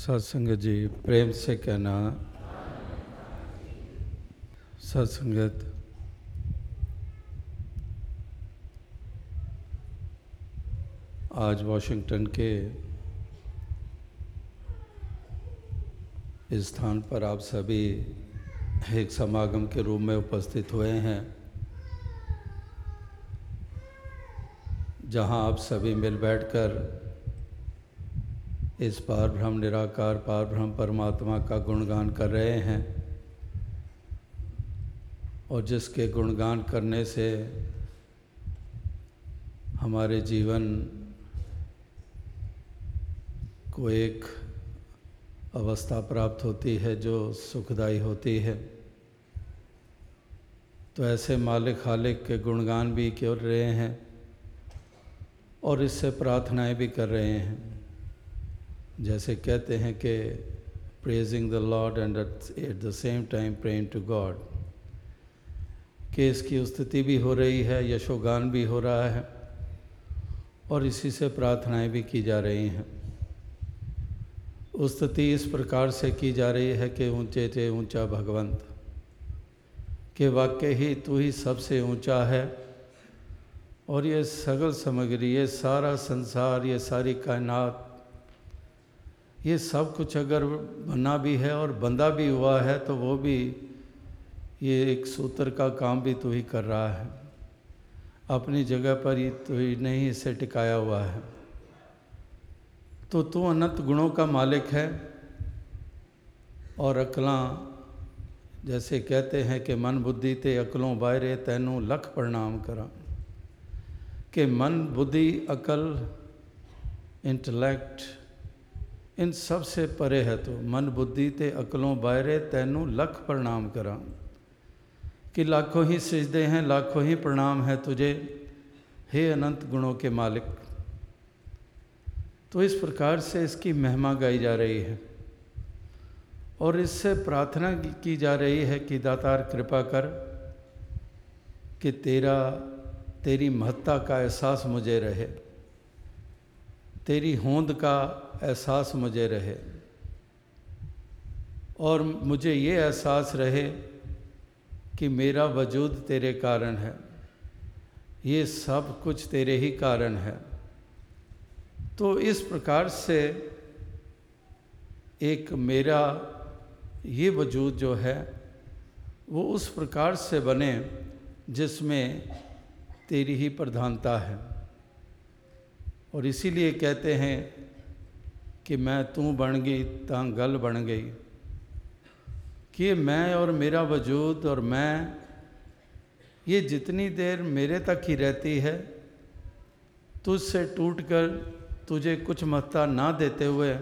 सत्संगत जी, प्रेम से कहना। सत्संगत। आज वॉशिंगटन के स्थान पर आप सभी एक समागम के रूप में उपस्थित हुए हैं, जहाँ आप सभी मिल बैठकर इस पार ब्रह्म निराकार, पार ब्रह्म परमात्मा का गुणगान कर रहे हैं। और जिसके गुणगान करने से हमारे जीवन को एक अवस्था प्राप्त होती है जो सुखदाई होती है। तो ऐसे मालिक खालिक के गुणगान भी कर रहे हैं और इससे प्रार्थनाएँ भी कर रहे हैं। जैसे कहते हैं कि praising the lord and at the same time praying to God कि इसकी स्तुति भी हो रही है, यशोगान भी हो रहा है, और इसी से प्रार्थनाएँ भी की जा रही हैं। स्तुति इस प्रकार से की जा रही है कि ऊँचे से ऊँचा भगवंत, कि वाक्य ही तू ही सबसे ऊँचा है, और ये सगल सामग्री, ये सारा संसार, ये सारी कायनात ये सब कुछ अगर बना भी है और बंदा भी हुआ है तो वो भी ये एक सूत्र का काम भी तू ही कर रहा है। अपनी जगह पर ही तू ही नहीं इसे टिकाया हुआ है। तो तू अनंत गुणों का मालिक है और अकलां, जैसे कहते हैं कि मन बुद्धि ते अकलों बाहरे तैनू लख प्रणाम करा। कि मन बुद्धि, अकल, इंटलेक्ट इन सबसे परे है तो। मन, बुद्धि ते अकलों बाहरे तैनू लख प्रणाम करा। कि लाखों ही सिजदे हैं, लाखों ही प्रणाम है तुझे, हे अनंत गुणों के मालिक। तो इस प्रकार से इसकी महिमा गाई जा रही है। और इससे प्रार्थना की जा रही है कि दातार कृपा कर कि तेरा, तेरी महत्ता का एहसास मुझे रहे। तेरी होंद का एहसास मुझे रहे। और मुझे ये एहसास रहे कि मेरा वजूद तेरे कारण है। ये सब कुछ तेरे ही कारण है। तो इस प्रकार से एक मेरा ये वजूद जो है, वो उस प्रकार से बने जिसमें तेरी ही प्रधानता है। और इसीलिए कहते हैं कि मैं तू बन गई, ता गल बन गई। कि मैं और मेरा वजूद और मैं, ये जितनी देर मेरे तक ही रहती है, तुझसे टूट कर तुझे कुछ महत्ता ना देते हुए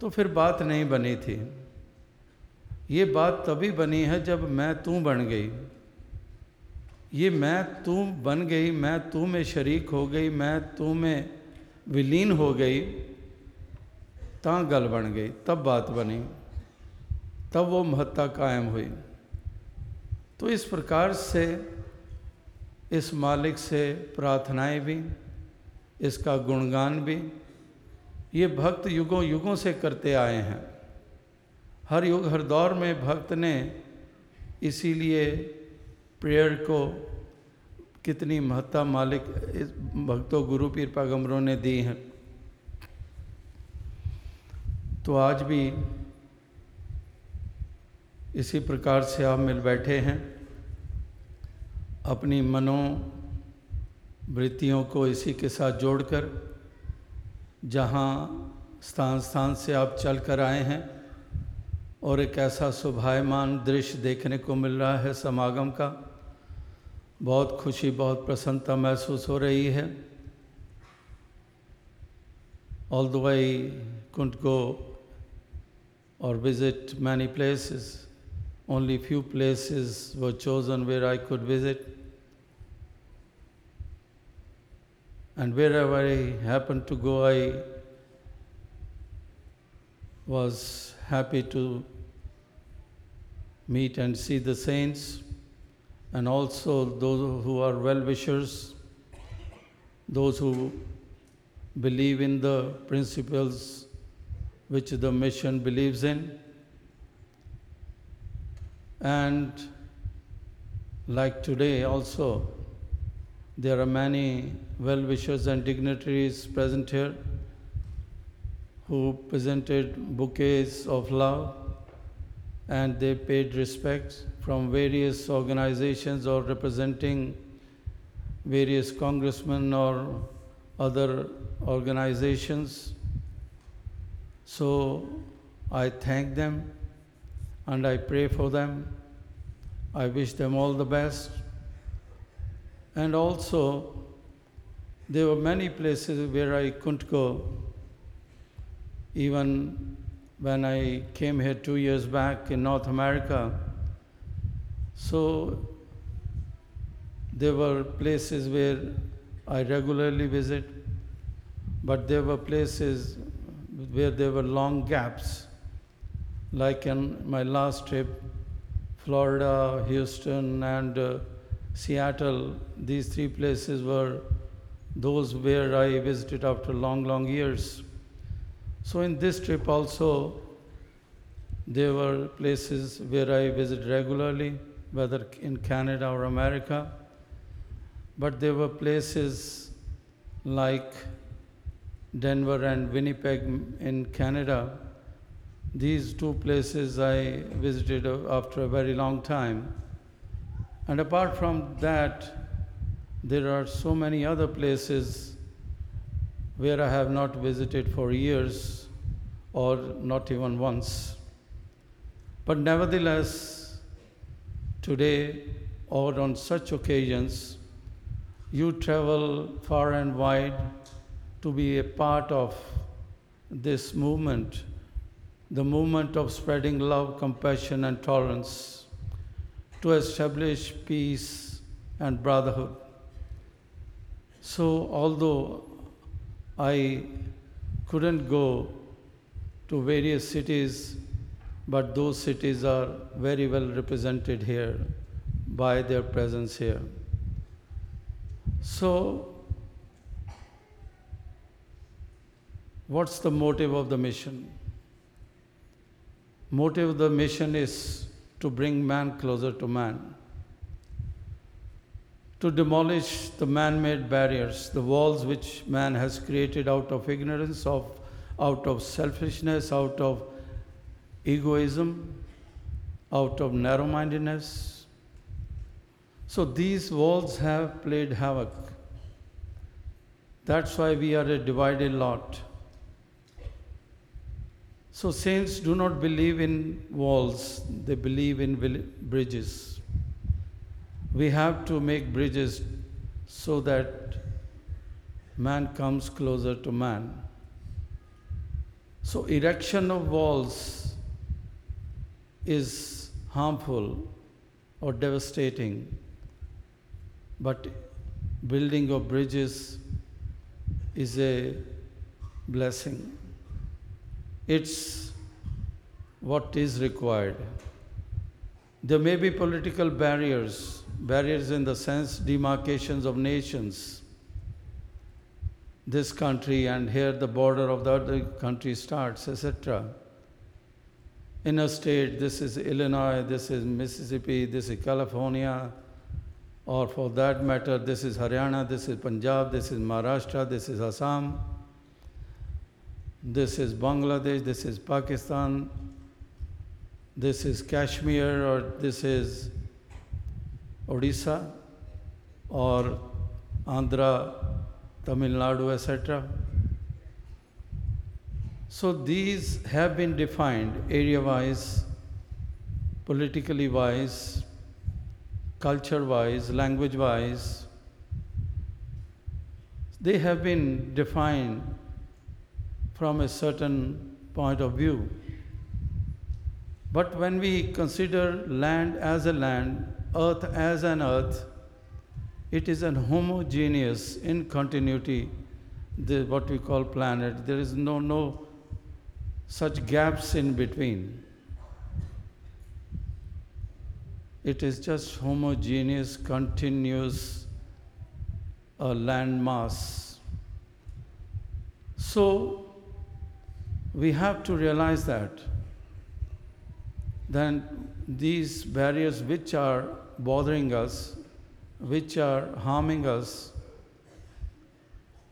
तो फिर बात नहीं बनी थी। ये बात तभी बनी है जब मैं तू बन गई। ये मैं, तू बन गई, मैं, तू में शरीक हो गई, मैं, तू में विलीन हो गई, ता गल बन गई, तब बात बनी, तब वो महत्ता कायम हुई। तो इस प्रकार से इस मालिक से प्रार्थनाएँ भी, इसका गुणगान भी, ये भक्त युगों युगों से करते आए हैं। हर युग, हर दौर में भक्त ने इसीलिए प्रेयर को कितनी महत्ता मालिक इस भक्तों गुरु पीर पैगम्बरों ने दी है। तो आज भी इसी प्रकार से आप मिल बैठे हैं। अपनी मनो वृत्तियों को इसी के साथ जोड़कर, जहाँ स्थान स्थान से आप चल कर आए हैं और एक ऐसा शोभायमान दृश्य देखने को मिल रहा है समागम का। बहुत खुशी बहुत प्रसन्नता महसूस हो रही है। All the way couldn't go और visit many places only few places were chosen where I could visit And wherever I happened to go, I was happy to meet and see the saints. And also those who are well wishers, those who believe in the principles which the mission believes in. And like today also, there are many well wishers and dignitaries present here who presented bouquets of love and they paid respects from various organizations or representing various congressmen or other organizations. So I thank them and I pray for them. I wish them all the best. And also, there were many places where I couldn't go. Even when I came here two years back in North America, so there were places where I regularly visit, but there were places where there were long gaps. Like in my last trip, Florida, Houston, and uh, Seattle, these three places were those where I visited after long, long years. So in this trip also, there were places where I visit regularly, whether in Canada or America. But there were places like Denver and Winnipeg in Canada. These two places I visited after a very long time. And apart from that, there are so many other places where I have not visited for years or not even once. But nevertheless, today or on such occasions, you travel far and wide to be a part of this movement, the movement of spreading love, compassion, and tolerance to establish peace and brotherhood. So, although I couldn't go to various cities, but those cities are very well represented here by their presence here. So, what's the motive of the mission? Motive of the mission is to bring man closer to man, to demolish the man-made barriers, the walls which man has created out of ignorance, of, out of selfishness, out of egoism, out of narrow-mindedness, so these walls have played havoc. That's why we are a divided lot. So saints do not believe in walls, they believe in bridges. We have to make bridges so that man comes closer to man. So erection of walls is harmful or devastating but building of bridges is a blessing. It's what is required. There may be political barriers, barriers in the sense demarcations of nations. This country and here the border of the other country starts, etc. In a state, this is Illinois, this is Mississippi, this is California, or for that matter, this is Haryana, this is Punjab, this is Maharashtra, this is Assam, this is Bangladesh, this is Pakistan, this is Kashmir, or this is Odisha, or Andhra, Tamil Nadu, etc. So these have been defined area wise, politically wise, culture wise, language wise, they have been defined from a certain point of view. But when we consider land as a land, earth as an earth, it is an homogeneous, in continuity, the, what we call planet. There is no, no such gaps in between. It is just homogeneous, continuous uh, land mass. So, we have to realize that then these barriers which are bothering us, which are harming us,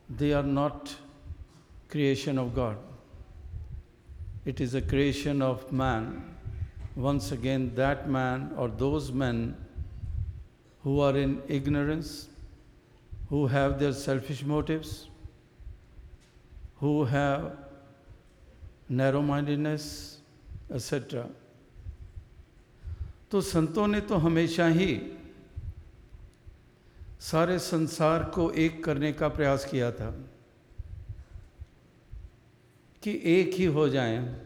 they are not creation of God. It is a creation of man. Once again, that man or those men who are in ignorance, who have their selfish motives, who have narrow mindedness, etc. तो संतों ने तो हमेशा ही सारे संसार को एक करने का प्रयास किया था कि एक ही हो जाएँ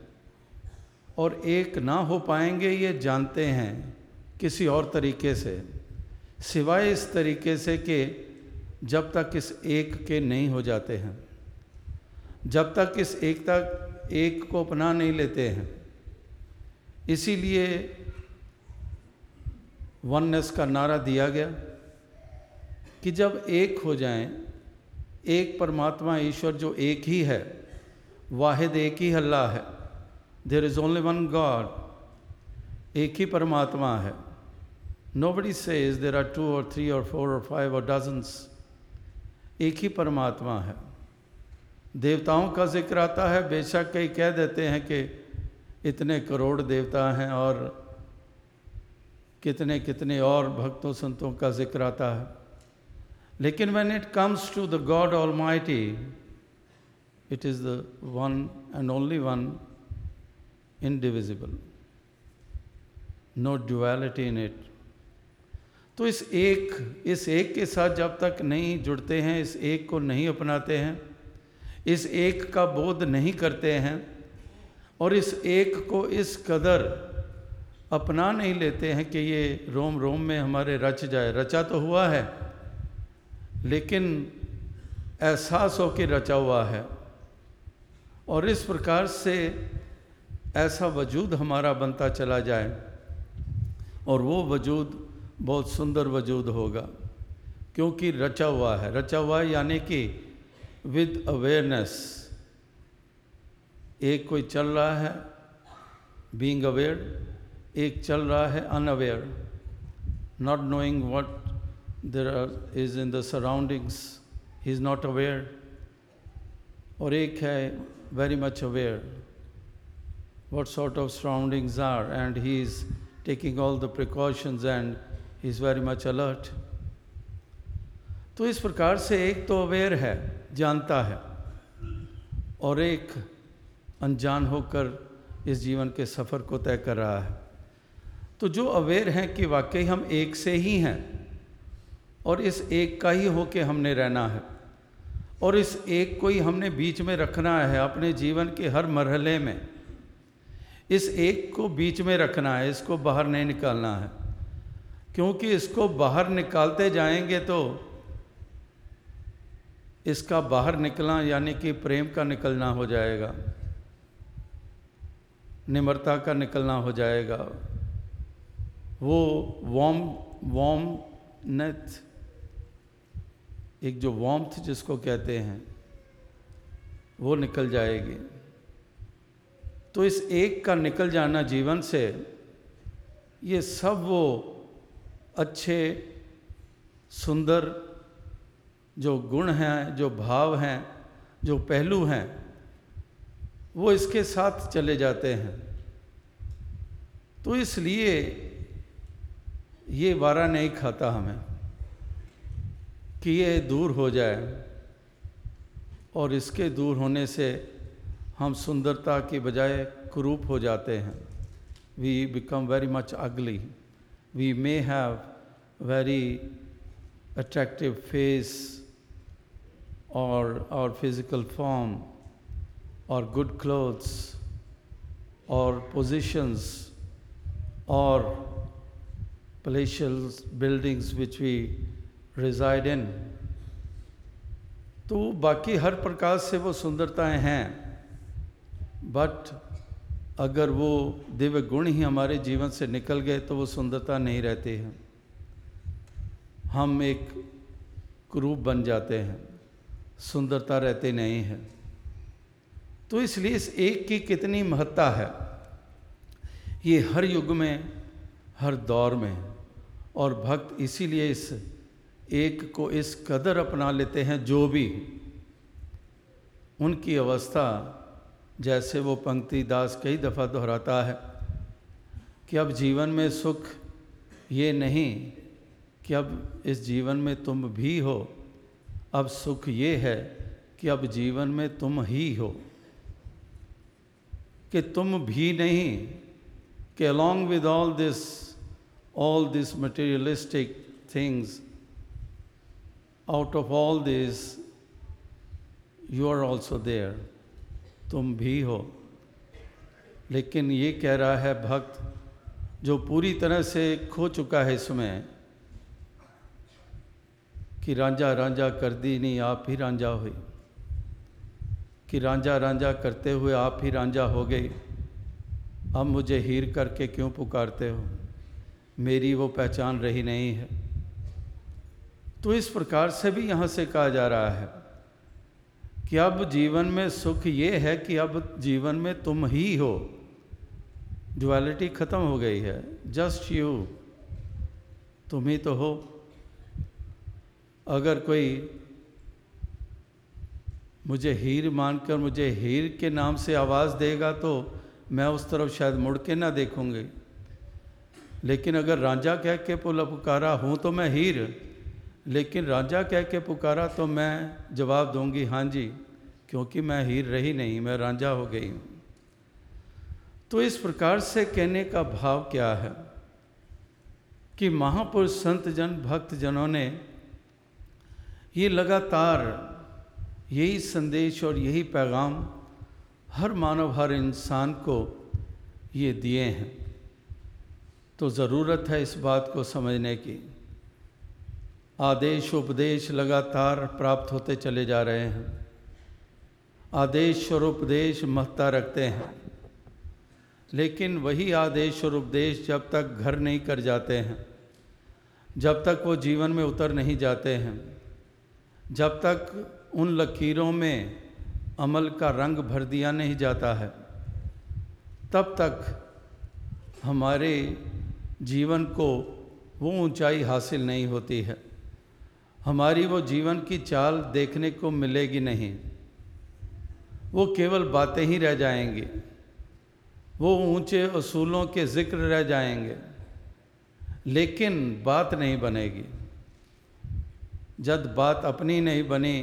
और एक ना हो पाएँगे ये जानते हैं किसी और तरीके से, सिवाय इस तरीके से कि जब तक इस एक के नहीं हो जाते हैं, जब तक इस एकता, एक को अपना नहीं लेते हैं। इसीलिए वननेस का नारा दिया गया कि जब एक हो जाएँ, एक परमात्मा ईश्वर जो एक ही है, वाहिद एक ही अल्लाह है there is only one God एक ही परमात्मा है। Nobody says there are two और थ्री और फोर और फाइव और डजन्स एक ही परमात्मा है। देवताओं का ज़िक्र आता है, बेशक कई कह देते हैं कि इतने करोड़ देवता हैं और कितने कितने और भक्तों संतों का ज़िक्र आता है। लेकिन when it comes to the God almighty it is the one and only one indivisible no duality in it तो इस एक इस एक के साथ जब तक नहीं जुड़ते हैं, इस एक को नहीं अपनाते हैं, इस एक का बोध नहीं करते हैं, और इस एक को इस कदर अपना नहीं लेते हैं कि ये रोम रोम में हमारे रच जाए। रचा तो हुआ है, लेकिन एहसास हो कि रचा हुआ है। और इस प्रकार से ऐसा वजूद हमारा बनता चला जाए, और वो वजूद बहुत सुंदर वजूद होगा, क्योंकि रचा हुआ है। रचा हुआ यानी कि विद अवेयरनेस एक कोई चल रहा है बींग अवेयर एक चल रहा है unaware not knowing what there is in the surroundings he is not aware और एक है very much aware what sort of surroundings are and he is taking all the precautions and he is very much alert तो इस प्रकार से एक तो aware है, जानता है, और एक अनजान होकर इस जीवन के सफ़र को तय कर रहा है। तो जो अवेयर हैं कि वाकई हम एक से ही हैं और इस एक का ही होके हमने रहना है और इस एक को ही हमने बीच में रखना है अपने जीवन के हर मरहले में। इस एक को बीच में रखना है, इसको बाहर नहीं निकालना है। क्योंकि इसको बाहर निकालते जाएँगे तो इसका बाहर निकलना यानी कि प्रेम का निकलना हो जाएगा, निम्रता का निकलना हो जाएगा। वो वॉम वॉम नेथ एक जो वॉम्थ जिसको कहते हैं, वो निकल जाएगी। तो इस एक का निकल जाना जीवन से, ये सब वो अच्छे, सुंदर जो गुण हैं, जो भाव हैं, जो पहलू हैं, वो इसके साथ चले जाते हैं। तो इसलिए ये वारा नहीं खाता हमें कि ये दूर हो जाए और इसके दूर होने से हम सुंदरता के बजाय कुरूप हो जाते हैं। We become very much ugly we may have very attractive face or our physical form or good clothes or positions or palatial buildings which we reside in. तो बाकी हर प्रकार से वो सुंदरताएँ हैं बट अगर वो दिव्य गुण ही हमारे जीवन से निकल गए तो वो सुंदरता नहीं रहती है। हम एक क्रूप बन जाते हैं, सुंदरता रहती नहीं है। तो इसलिए इस एक की कितनी महत्ता है? ये हर युग में, हर दौर में और भक्त इसीलिए इस एक को इस कदर अपना लेते हैं जो भी। उनकी अवस्था जैसे वो पंक्ति दास कई दफ़ा दोहराता है कि अब जीवन में सुख ये नहीं कि अब इस जीवन में तुम भी हो। अब सुख ये है कि अब जीवन में तुम ही हो। कि तुम भी नहीं, कि along with all this all these materialistic things, out of all this you are also there. तुम भी हो। लेकिन ये कह रहा है भक्त, जो पूरी तरह से खो चुका है इसमें, कि रांझा रांझा कर दी नहीं, आप ही रांझा हुई। कि रांझा रांझा करते हुए आप ही रांझा हो गई। अब मुझे हीर करके क्यों पुकारते हो? मेरी वो पहचान रही नहीं है। तो इस प्रकार से भी यहाँ से कहा जा रहा है कि अब जीवन में सुख ये है कि अब जीवन में तुम ही हो। डुअलिटी ख़त्म हो गई है। जस्ट यू तुम ही तो हो। अगर कोई मुझे हीर मानकर मुझे हीर के नाम से आवाज़ देगा तो मैं उस तरफ़ शायद मुड़ के ना देखूँगी। लेकिन अगर रांझा कह के पुल पुकारा, हूँ तो मैं हीर, लेकिन रांझा कह के पुकारा तो मैं जवाब दूँगी हाँ जी, क्योंकि मैं हीर रही नहीं, मैं रांझा हो गई हूँ। तो इस प्रकार से कहने का भाव क्या है? कि महापुरुष संत जन भक्त जनों ने ये लगातार यही संदेश और यही पैगाम हर मानव हर इंसान को ये दिए हैं। तो ज़रूरत है इस बात को समझने की। आदेश उपदेश लगातार प्राप्त होते चले जा रहे हैं। आदेश और उपदेश महत्ता रखते हैं। लेकिन वही आदेश और उपदेश जब तक घर नहीं कर जाते हैं, जब तक वो जीवन में उतर नहीं जाते हैं, जब तक उन लकीरों में अमल का रंग भर दिया नहीं जाता है, तब तक हमारे जीवन को वो ऊंचाई हासिल नहीं होती है। हमारी वो जीवन की चाल देखने को मिलेगी नहीं। वो केवल बातें ही रह जाएँगी। वो ऊँचे असूलों के ज़िक्र रह जाएँगे। लेकिन बात नहीं बनेगी। जब बात अपनी नहीं बनी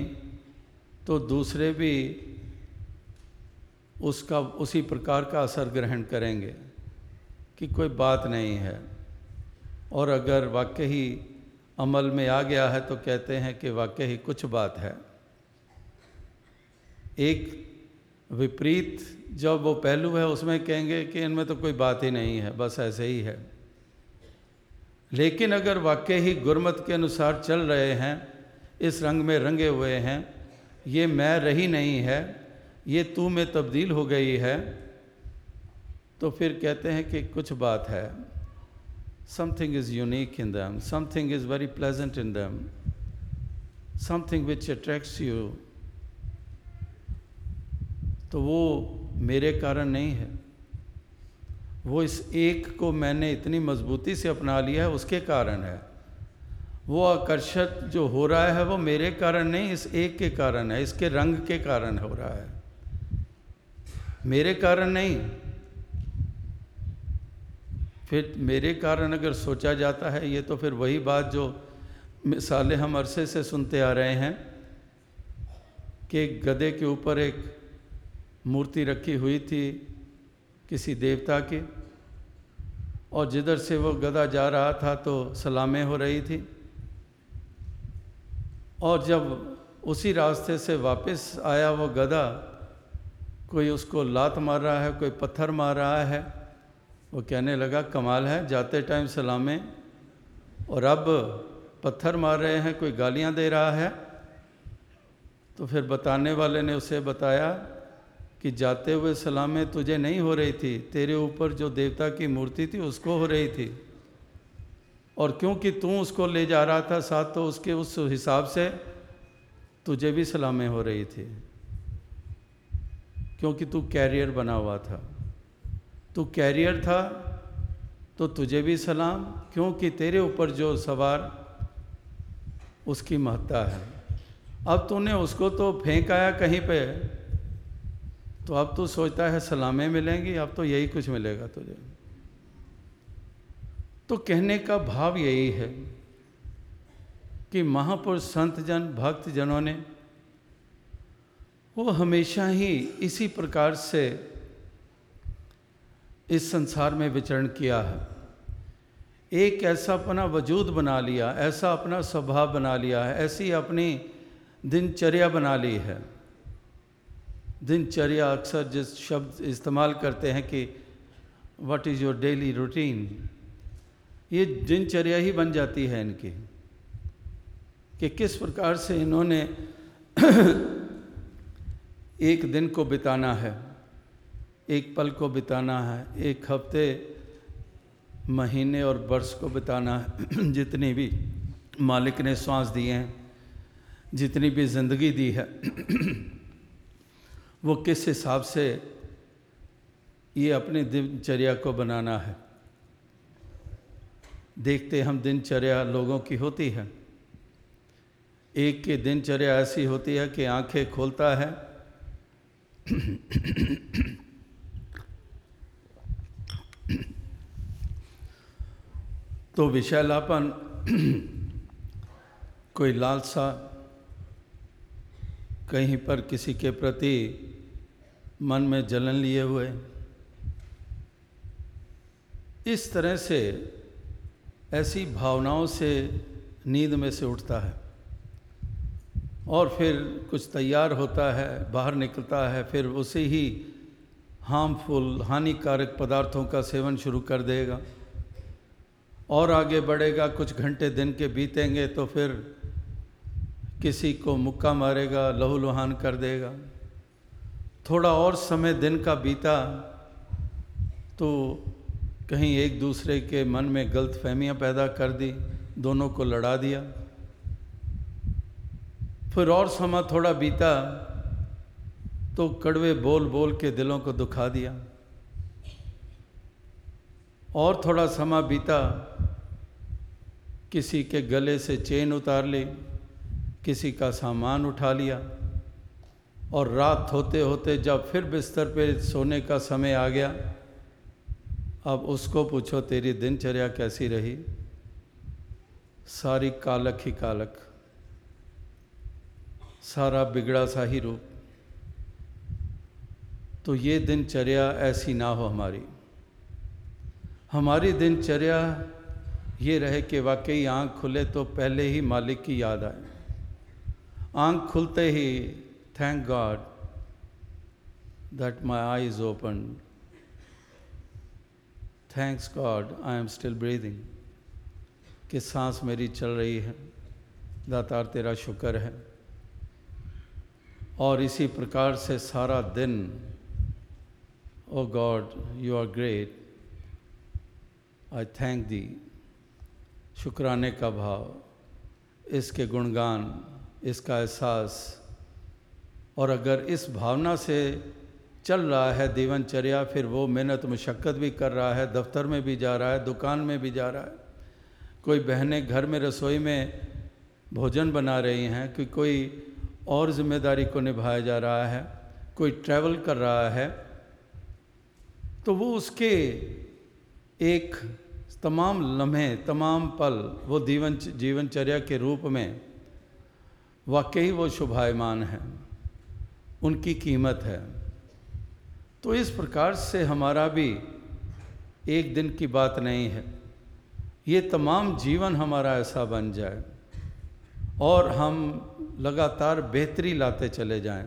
तो दूसरे भी उसका, उसी प्रकार का असर ग्रहण करेंगे कि कोई बात नहीं है। और अगर वाकई ही अमल में आ गया है तो कहते हैं कि वाकई कुछ बात है। एक विपरीत जब वो पहलू है, उसमें कहेंगे कि इनमें तो कोई बात ही नहीं है, बस ऐसे ही है। लेकिन अगर वाकई ही गुरमत के अनुसार चल रहे हैं, इस रंग में रंगे हुए हैं, ये मैं रही नहीं है, ये तू में तब्दील हो गई है तो फिर कहते हैं कि कुछ बात है। Something is unique in them something is very pleasant in them something which attracts you तो वो मेरे कारण नहीं है। वो इस एक को मैंने इतनी मजबूती से अपना लिया है, उसके कारण है। वो आकर्षक जो हो रहा है, वो मेरे कारण नहीं, इस एक के कारण है। इसके रंग के कारण हो रहा है। मेरे कारण नहीं। फिर मेरे कारण अगर सोचा जाता है, ये तो फिर वही बात जो मिसालें हम अरसे से सुनते आ रहे हैं कि गधे के ऊपर एक मूर्ति रखी हुई थी किसी देवता की, और जिधर से वो गधा जा रहा था तो सलामें हो रही थी। और जब उसी रास्ते से वापस आया वो गधा कोई उसको लात मार रहा है, कोई पत्थर मार रहा है वो कहने लगा, कमाल है, जाते टाइम सलामें। और अब पत्थर मार रहे हैं, कोई गालियाँ दे रहा है? तो फिर बताने वाले ने उसे बताया कि जाते हुए सलामें तुझे नहीं हो रही थी, तेरे ऊपर जो देवता की मूर्ति थी उसको हो रही थी। और क्योंकि तू उसको ले जा रहा था साथ तो उसके उस हिसाब से तुझे भी सलामें हो रही थी। क्योंकि तू कैरियर बना हुआ था। तू कैरियर था तो तुझे भी सलाम, क्योंकि तेरे ऊपर जो सवार, उसकी महत्ता है। अब तूने उसको तो फेंक आया कहीं पे तो अब तू सोचता है सलामें मिलेंगी, अब तो यही कुछ मिलेगा तुझे। तो कहने का भाव यही है कि महापुरुष संत जन भक्त जनों ने, वो हमेशा ही इसी प्रकार से इस संसार में विचरण किया है। एक ऐसा अपना वजूद बना लिया, ऐसा अपना स्वभाव बना लिया है, ऐसी अपनी दिनचर्या बना ली है। दिनचर्या अक्सर जिस शब्द इस्तेमाल करते हैं कि what is your daily routine ये दिनचर्या ही बन जाती है इनकी, कि किस प्रकार से इन्होंने एक दिन को बिताना है। एक पल को बिताना है, एक हफ़्ते, महीने और वर्ष को बिताना है। जितनी भी मालिक ने सांस दिए हैं, जितनी भी ज़िंदगी दी है, वो किस हिसाब से ये अपनी दिनचर्या को बनाना है। देखते हम दिनचर्या लोगों की होती है। एक की दिनचर्या ऐसी होती है कि आँखें खोलता है। तो विषैलापन कोई लालसा कहीं पर किसी के प्रति मन में जलन लिए हुए। इस तरह से ऐसी भावनाओं से नींद में से उठता है और फिर कुछ तैयार होता है, बाहर निकलता है, फिर उसे ही हार्मफुल हानिकारक पदार्थों का सेवन शुरू कर देगा। और आगे बढ़ेगा, कुछ घंटे दिन के बीतेंगे तो फिर किसी को मुक्का मारेगा, लहू लुहान कर देगा। थोड़ा और समय दिन का बीता तो कहीं एक दूसरे के मन में गलत फहमियाँ पैदा कर दी, दोनों को लड़ा दिया। फिर और समय थोड़ा बीता तो कड़वे बोल बोल के दिलों को दुखा दिया। और थोड़ा समय बीता, किसी के गले से चेन उतार ली, किसी का सामान उठा लिया, और रात होते होते जब फिर बिस्तर पे सोने का समय आ गया, अब उसको पूछो, तेरी दिनचर्या कैसी रही? सारी कालक ही कालक सारा बिगड़ा सा ही रूप। तो ये दिनचर्या ऐसी ना हो हमारी। हमारी दिनचर्या ये रहे कि वाकई आँख खुले तो पहले ही मालिक की याद आए। आँख खुलते ही thank God that my eye is open thanks God I am still breathing कि सांस मेरी चल रही है, दातार तेरा शुक्र है। और इसी प्रकार से सारा दिन O God you are great I thank the शुक्राने का भाव, इसके गुणगान, इसका एहसास। और अगर इस भावना से चल रहा है जीवनचर्या, फिर वो मेहनत, मुशक्क़त भी कर रहा है, दफ्तर में भी जा रहा है, दुकान में भी जा रहा है। कोई बहनें घर में रसोई में भोजन बना रही हैं, कि कोई और ज़िम्मेदारी को निभाया जा रहा है, कोई ट्रैवल कर रहा है तो वो उसके एक तमाम लम्हे, तमाम पल वो जीवन, जीवनचर्या के रूप में वाकई वो शुभायमान है। उनकी कीमत है। तो इस प्रकार से हमारा भी एक दिन की बात नहीं है। ये तमाम जीवन हमारा ऐसा बन जाए और हम लगातार बेहतरी लाते चले जाएँ।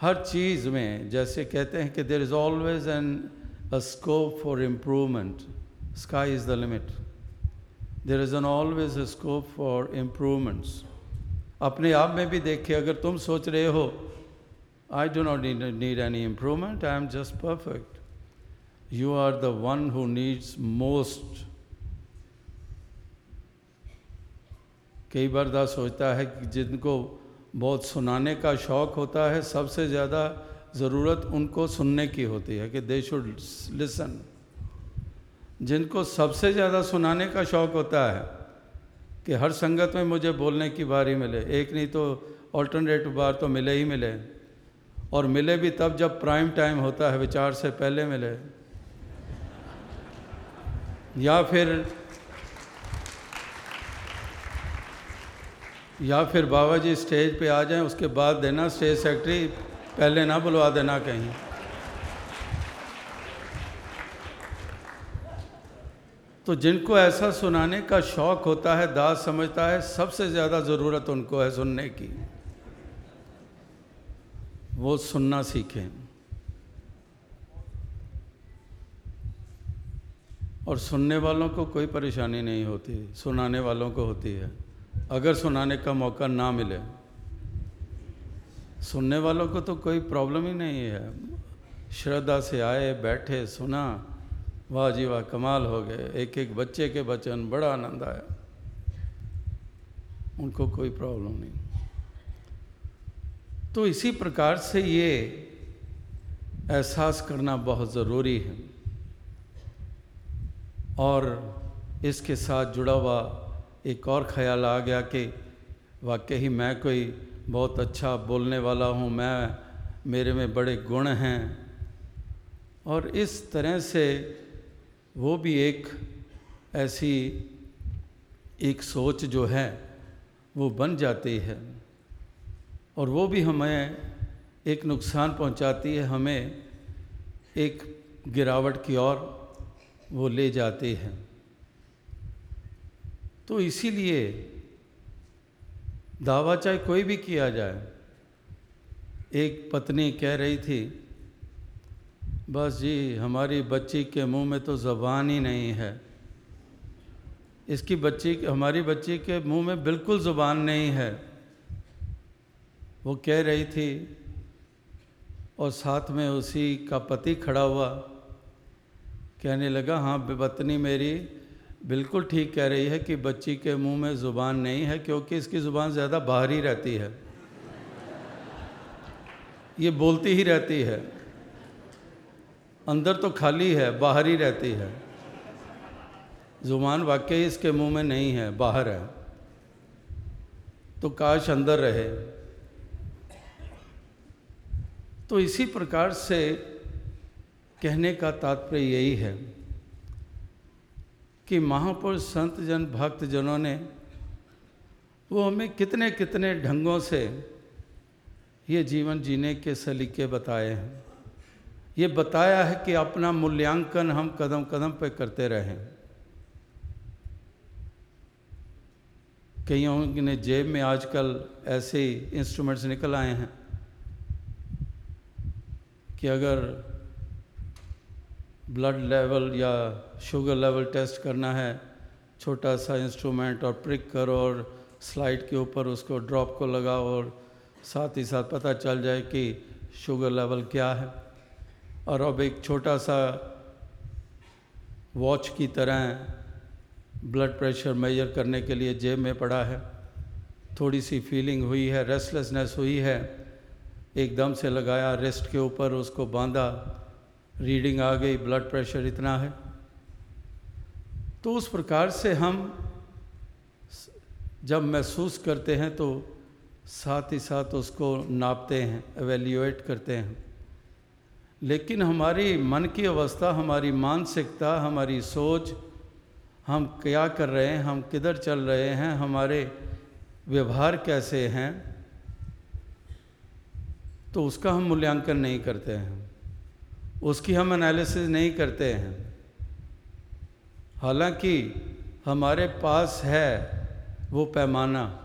हर चीज़ में जैसे कहते हैं कि there is always an a scope for improvement sky is the limit. There is an always a scope for improvements. अपने आप में भी देखिए, अगर तुम सोच रहे हो I do not need any improvement I am just perfect you are the one who needs most कई बार दा सोचता है कि जिनको बहुत सुनाने का शौक़ होता है, सबसे ज़्यादा ज़रूरत उनको सुनने की होती है कि दे शुड लिसन जिनको सबसे ज़्यादा सुनाने का शौक़ होता है कि हर संगत में मुझे बोलने की बारी मिले, एक नहीं तो ऑल्टरनेट बार तो मिले ही मिले, और मिले भी तब जब प्राइम टाइम होता है, विचार से पहले मिले। या फिर या फिर बाबा जी स्टेज पे आ जाएँ, उसके बाद देना स्टेज सेक्रेटरी पहले ना बुलवा देना कहीं। तो जिनको ऐसा सुनाने का शौक़ होता है, दास समझता है, सबसे ज़्यादा ज़रूरत उनको है सुनने की। वो सुनना सीखें। और सुनने वालों को कोई परेशानी नहीं होती, सुनाने वालों को होती है। अगर सुनाने का मौका ना मिले सुनने वालों को तो कोई प्रॉब्लम ही नहीं है। श्रद्धा से आए, बैठे, सुना, वाह जी वाह, कमाल हो गए। एक एक बच्चे के बचन बड़ा आनंद आया। उनको कोई प्रॉब्लम नहीं। तो इसी प्रकार से ये एहसास करना बहुत ज़रूरी है। और इसके साथ जुड़ा हुआ एक और ख्याल आ गया कि वाकई ही मैं कोई बहुत अच्छा बोलने वाला हूँ मैं, मेरे में बड़े गुण हैं। और इस तरह से वो भी एक ऐसी एक सोच जो है, वो बन जाती है। और वो भी हमें एक नुकसान पहुंचाती है, हमें एक गिरावट की ओर वो ले जाती है। तो इसीलिए दावा चाहे कोई भी किया जाए, एक पत्नी कह रही थी, बस जी, हमारी बच्ची के मुँह में तो ज़बान ही नहीं है। इसकी बच्ची, हमारी बच्ची के मुँह में बिल्कुल ज़ुबान नहीं है। वो कह रही थी, और साथ में उसी का पति खड़ा हुआ, कहने लगा हाँ पत्नी मेरी बिल्कुल ठीक कह रही है कि बच्ची के मुँह में ज़ुबान नहीं है क्योंकि इसकी ज़ुबान ज़्यादा बाहर रहती है। ये बोलती ही रहती है। अंदर तो खाली है, बाहर ही रहती है। ज़ुबान वाकई इसके मुँह में नहीं है, बाहर है। तो काश अंदर रहे। तो इसी प्रकार से कहने का तात्पर्य यही है। कि महापुरुष संत जन भक्त जनों ने वो हमें कितने कितने ढंगों से ये जीवन जीने के सलीके बताए हैं। ये बताया है कि अपना मूल्यांकन हम कदम कदम पर करते रहें कईयों ने जेब में आजकल ऐसे इंस्ट्रूमेंट्स निकल आए हैं कि अगर ब्लड लेवल या शुगर लेवल टेस्ट करना है। छोटा सा इंस्ट्रूमेंट और प्रिक करो और स्लाइड के ऊपर उसको ड्रॉप को लगाओ और साथ ही साथ पता चल जाए कि शुगर लेवल क्या है। और अब एक छोटा सा वॉच की तरह ब्लड प्रेशर मेजर करने के लिए जेब में पड़ा है। थोड़ी सी फीलिंग हुई है रेस्टलेसनेस हुई है। एकदम से लगाया रेस्ट के ऊपर उसको बांधा। रीडिंग आ गई ब्लड प्रेशर इतना है। तो उस प्रकार से हम जब महसूस करते हैं तो साथ ही साथ उसको नापते हैं एवेल्यूएट करते हैं। लेकिन हमारी मन की अवस्था, हमारी मानसिकता, हमारी सोच, हम क्या कर रहे हैं, हम किधर चल रहे हैं, हमारे व्यवहार कैसे हैं तो उसका हम मूल्यांकन नहीं करते हैं। उसकी हम एनालिसिस नहीं करते हैं। हालाँकि हमारे पास है वो पैमाना।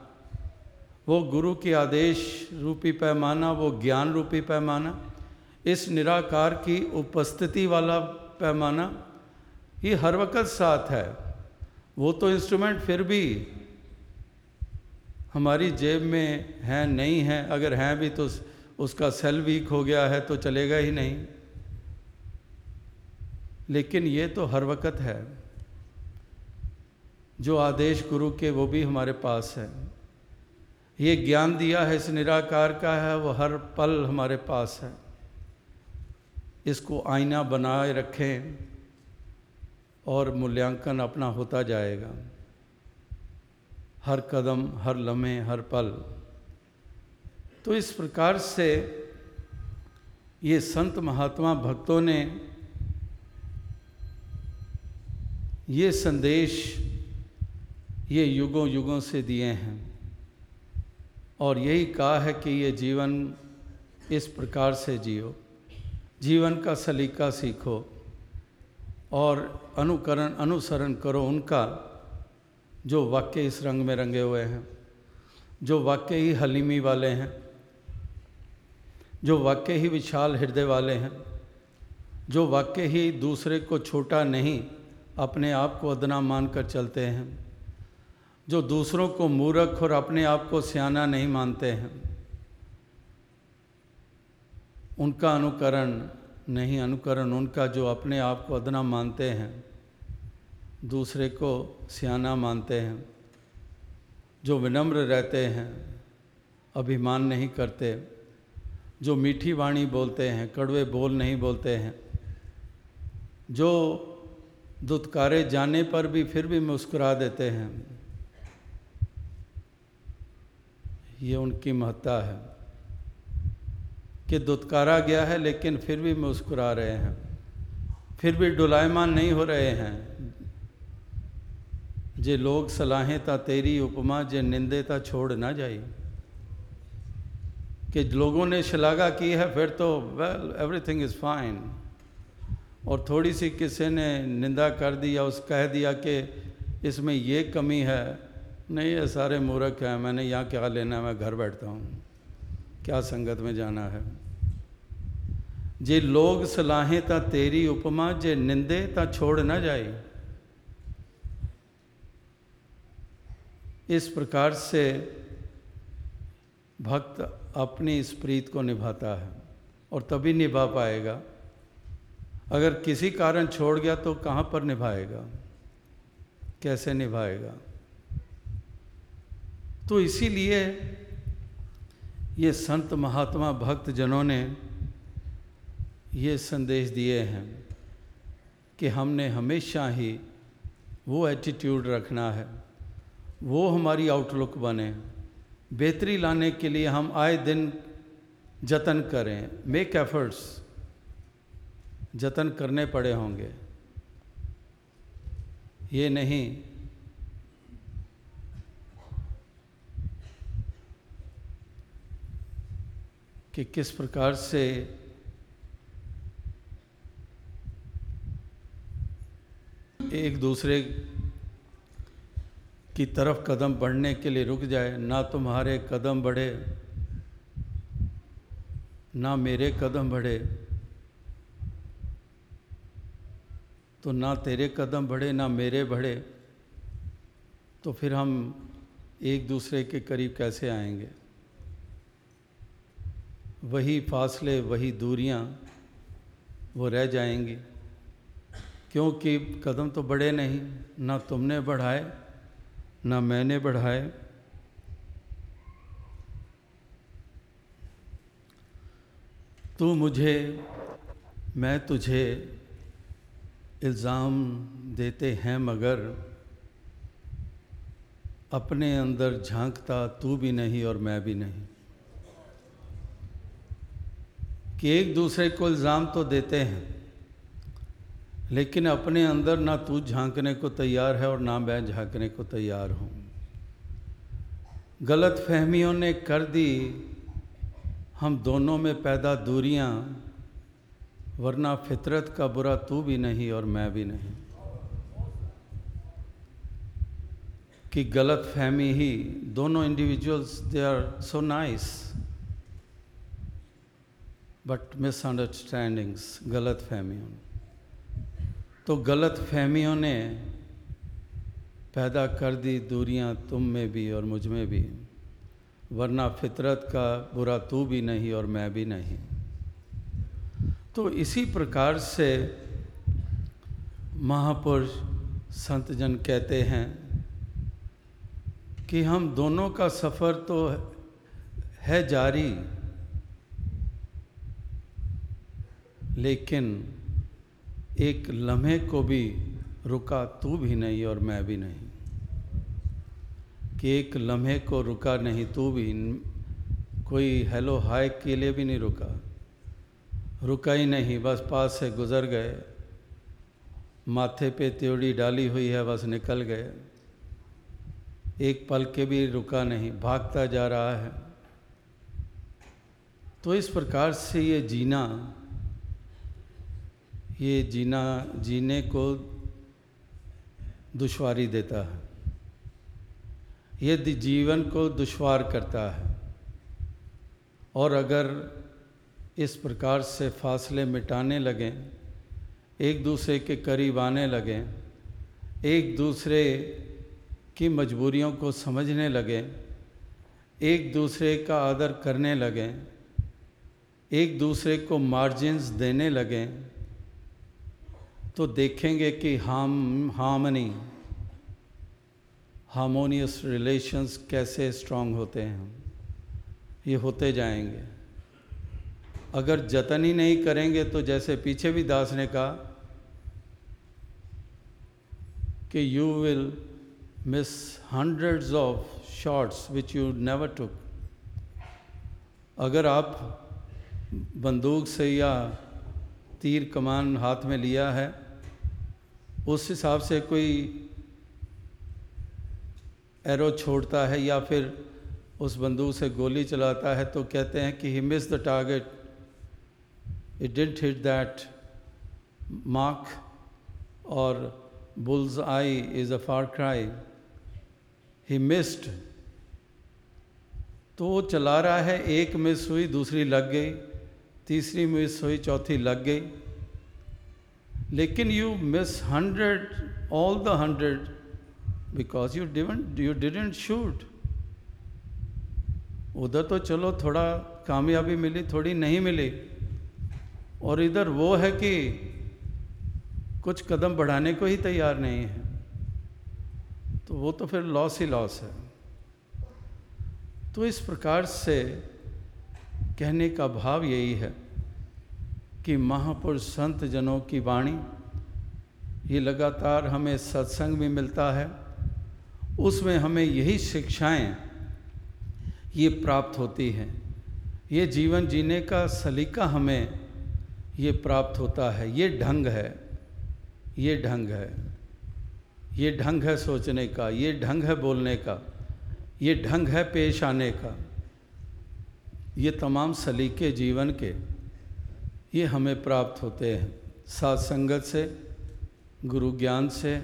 वो गुरु के आदेश रूपी पैमाना, वो ज्ञान रूपी पैमाना, इस निराकार की उपस्थिति वाला पैमाना, ये हर वक्त साथ है। वो तो इंस्ट्रूमेंट फिर भी हमारी जेब में है, नहीं है। अगर हैं भी तो उसका सेल वीक हो गया है तो चलेगा ही नहीं। लेकिन ये तो हर वक्त है। जो आदेश गुरु के वो भी हमारे पास है। ये ज्ञान दिया है इस निराकार का है, वो हर पल हमारे पास है। इसको आईना बनाए रखें और मूल्यांकन अपना होता जाएगा। हर कदम, हर लम्हे, हर पल। तो इस प्रकार से ये संत महात्मा भक्तों ने ये संदेश ये युगों युगों से दिए हैं। और यही कहा है कि ये जीवन इस प्रकार से जियो। जीवन का सलीका सीखो और अनुकरण, अनुसरण करो उनका जो वाक्य इस रंग में रंगे हुए हैं, जो वाक्य ही हलीमी वाले हैं, जो वाक्य ही विशाल हृदय वाले हैं, जो वाक्य ही दूसरे को छोटा नहीं अपने आप को अदना मानकर चलते हैं, जो दूसरों को मूर्ख और अपने आप को सियाना नहीं मानते हैं। उनका अनुकरण नहीं, अनुकरण उनका जो अपने आप को अदना मानते हैं, दूसरे को सियाना मानते हैं। जो विनम्र रहते हैं, अभिमान नहीं करते, जो मीठी वाणी बोलते हैं, कड़वे बोल नहीं बोलते हैं, जो दुत्कारे जाने पर भी फिर भी मुस्कुरा देते हैं। ये उनकी महत्ता है कि दुत्कारा गया है लेकिन फिर भी मुस्कुरा रहे हैं। फिर भी डुलायमान नहीं हो रहे हैं। जे लोग सलाहें ता तेरी, उपमा जे निंदे ता छोड़ ना जाई। कि लोगों ने शलाघा की है, फिर तो वेल एवरीथिंग इज़ फाइन और थोड़ी सी किसी ने निंदा कर दी या उस कह दिया कि इसमें ये कमी है। नहीं, ये सारे मूर्ख हैं, मैंने यहाँ क्या लेना है, मैं घर बैठता हूँ। क्या संगत में जाना है? जे लोग सलाहें ता तेरी उपमा, जे निंदे ता छोड़ ना जाए इस प्रकार से भक्त अपनी इस प्रीत को निभाता है और तभी निभा पाएगा। अगर किसी कारण छोड़ गया तो कहाँ पर निभाएगा? कैसे निभाएगा? तो इसीलिए ये संत महात्मा भक्त जनों ने ये संदेश दिए हैं कि हमने हमेशा ही वो एटीट्यूड रखना है। वो हमारी आउटलुक बने। बेहतरी लाने के लिए हम आए दिन जतन करें। मेक एफर्ट्स जतन करने पड़े होंगे। ये नहीं कि किस प्रकार से एक दूसरे की तरफ़ कदम बढ़ने के लिए रुक जाए, ना तुम्हारे कदम बढ़े, ना मेरे कदम बढ़े। तो ना तेरे कदम बढ़े, ना मेरे बढ़े तो फिर हम एक दूसरे के करीब कैसे आएँगे? वही फासले, वही दूरियाँ, वो रह जाएँगी। क्योंकि कदम तो बढ़े नहीं, ना तुमने बढ़ाए, ना मैंने बढ़ाए। तू मुझे, मैं तुझे इल्ज़ाम देते हैं मगर अपने अंदर झांकता तू भी नहीं और मैं भी नहीं। कि एक दूसरे को इल्ज़ाम तो देते हैं, लेकिन अपने अंदर ना तू झांकने को तैयार है और ना मैं झांकने को तैयार हूँ। गलत फहमियों ने कर दी, हम दोनों में पैदा दूरियाँ वरना फितरत का बुरा तू भी नहीं और मैं भी नहीं। कि गलत फहमी ही, दोनों individuals they are so nice but misunderstandings गलत फहमियों तो गलत फहमियों ने पैदा कर दी दूरियाँ तुम में भी और मुझमें भी, वरना फितरत का बुरा तू भी नहीं और मैं भी नहीं। तो इसी प्रकार से महापुरुष संत जन कहते हैं कि हम दोनों का सफ़र तो है जारी, लेकिन एक लम्हे को भी रुका तू भी नहीं और मैं भी नहीं। कि एक लम्हे को रुका नहीं, तू भी कोई हेलो हाय के लिए भी नहीं रुका। रुका ही नहीं, बस पास से गुज़र गए। माथे पे त्योड़ी डाली हुई है, बस निकल गए। एक पल के भी रुका नहीं, भागता जा रहा है। तो इस प्रकार से ये जीना ये जीना जीने को दुश्वारी देता है। ये जीवन को दुश्वार करता है। और अगर इस प्रकार से फासले मिटाने लगें, एक दूसरे के करीब आने लगें, एक दूसरे की मजबूरियों को समझने लगें, एक दूसरे का आदर करने लगें, एक दूसरे को मार्जिनस देने लगें तो देखेंगे कि हाम, हामनी, हार्मोनियस रिलेशंस कैसे स्ट्रांग होते हैं। ये होते जाएँगे। अगर जतन ही नहीं करेंगे तो जैसे पीछे भी दास ने कहा कि you will miss hundreds of shots which you never took अगर आप बंदूक से या तीर कमान हाथ में लिया है, उस हिसाब से कोई एरो छोड़ता है या फिर उस बंदूक से गोली चलाता है तो कहते हैं कि he miss the target it didn't hit that mark और bull's eye is a far cry he missed तो वो चला रहा है, एक मिस हुई, दूसरी लग गई, तीसरी मिस हुई, चौथी लग गई। लेकिन you miss hundred all the hundred because you didn't you didn't shoot उधर तो चलो, थोड़ा कामयाबी मिली, थोड़ी नहीं मिली। और इधर वो है कि कुछ कदम बढ़ाने को ही तैयार नहीं है। तो वो तो फिर लॉस ही लॉस है। तो इस प्रकार से कहने का भाव यही है कि महापुरुष संत जनों की वाणी, ये लगातार हमें सत्संग भी मिलता है। उसमें हमें यही शिक्षाएँ, ये प्राप्त होती हैं। ये जीवन जीने का सलीका हमें ये प्राप्त होता है, ये ढंग है, ये ढंग है, ये ढंग है सोचने का, ये ढंग है बोलने का, ये ढंग है पेश आने का, ये तमाम सलीके जीवन के ये हमें प्राप्त होते हैं। सात संगत से, गुरु ज्ञान से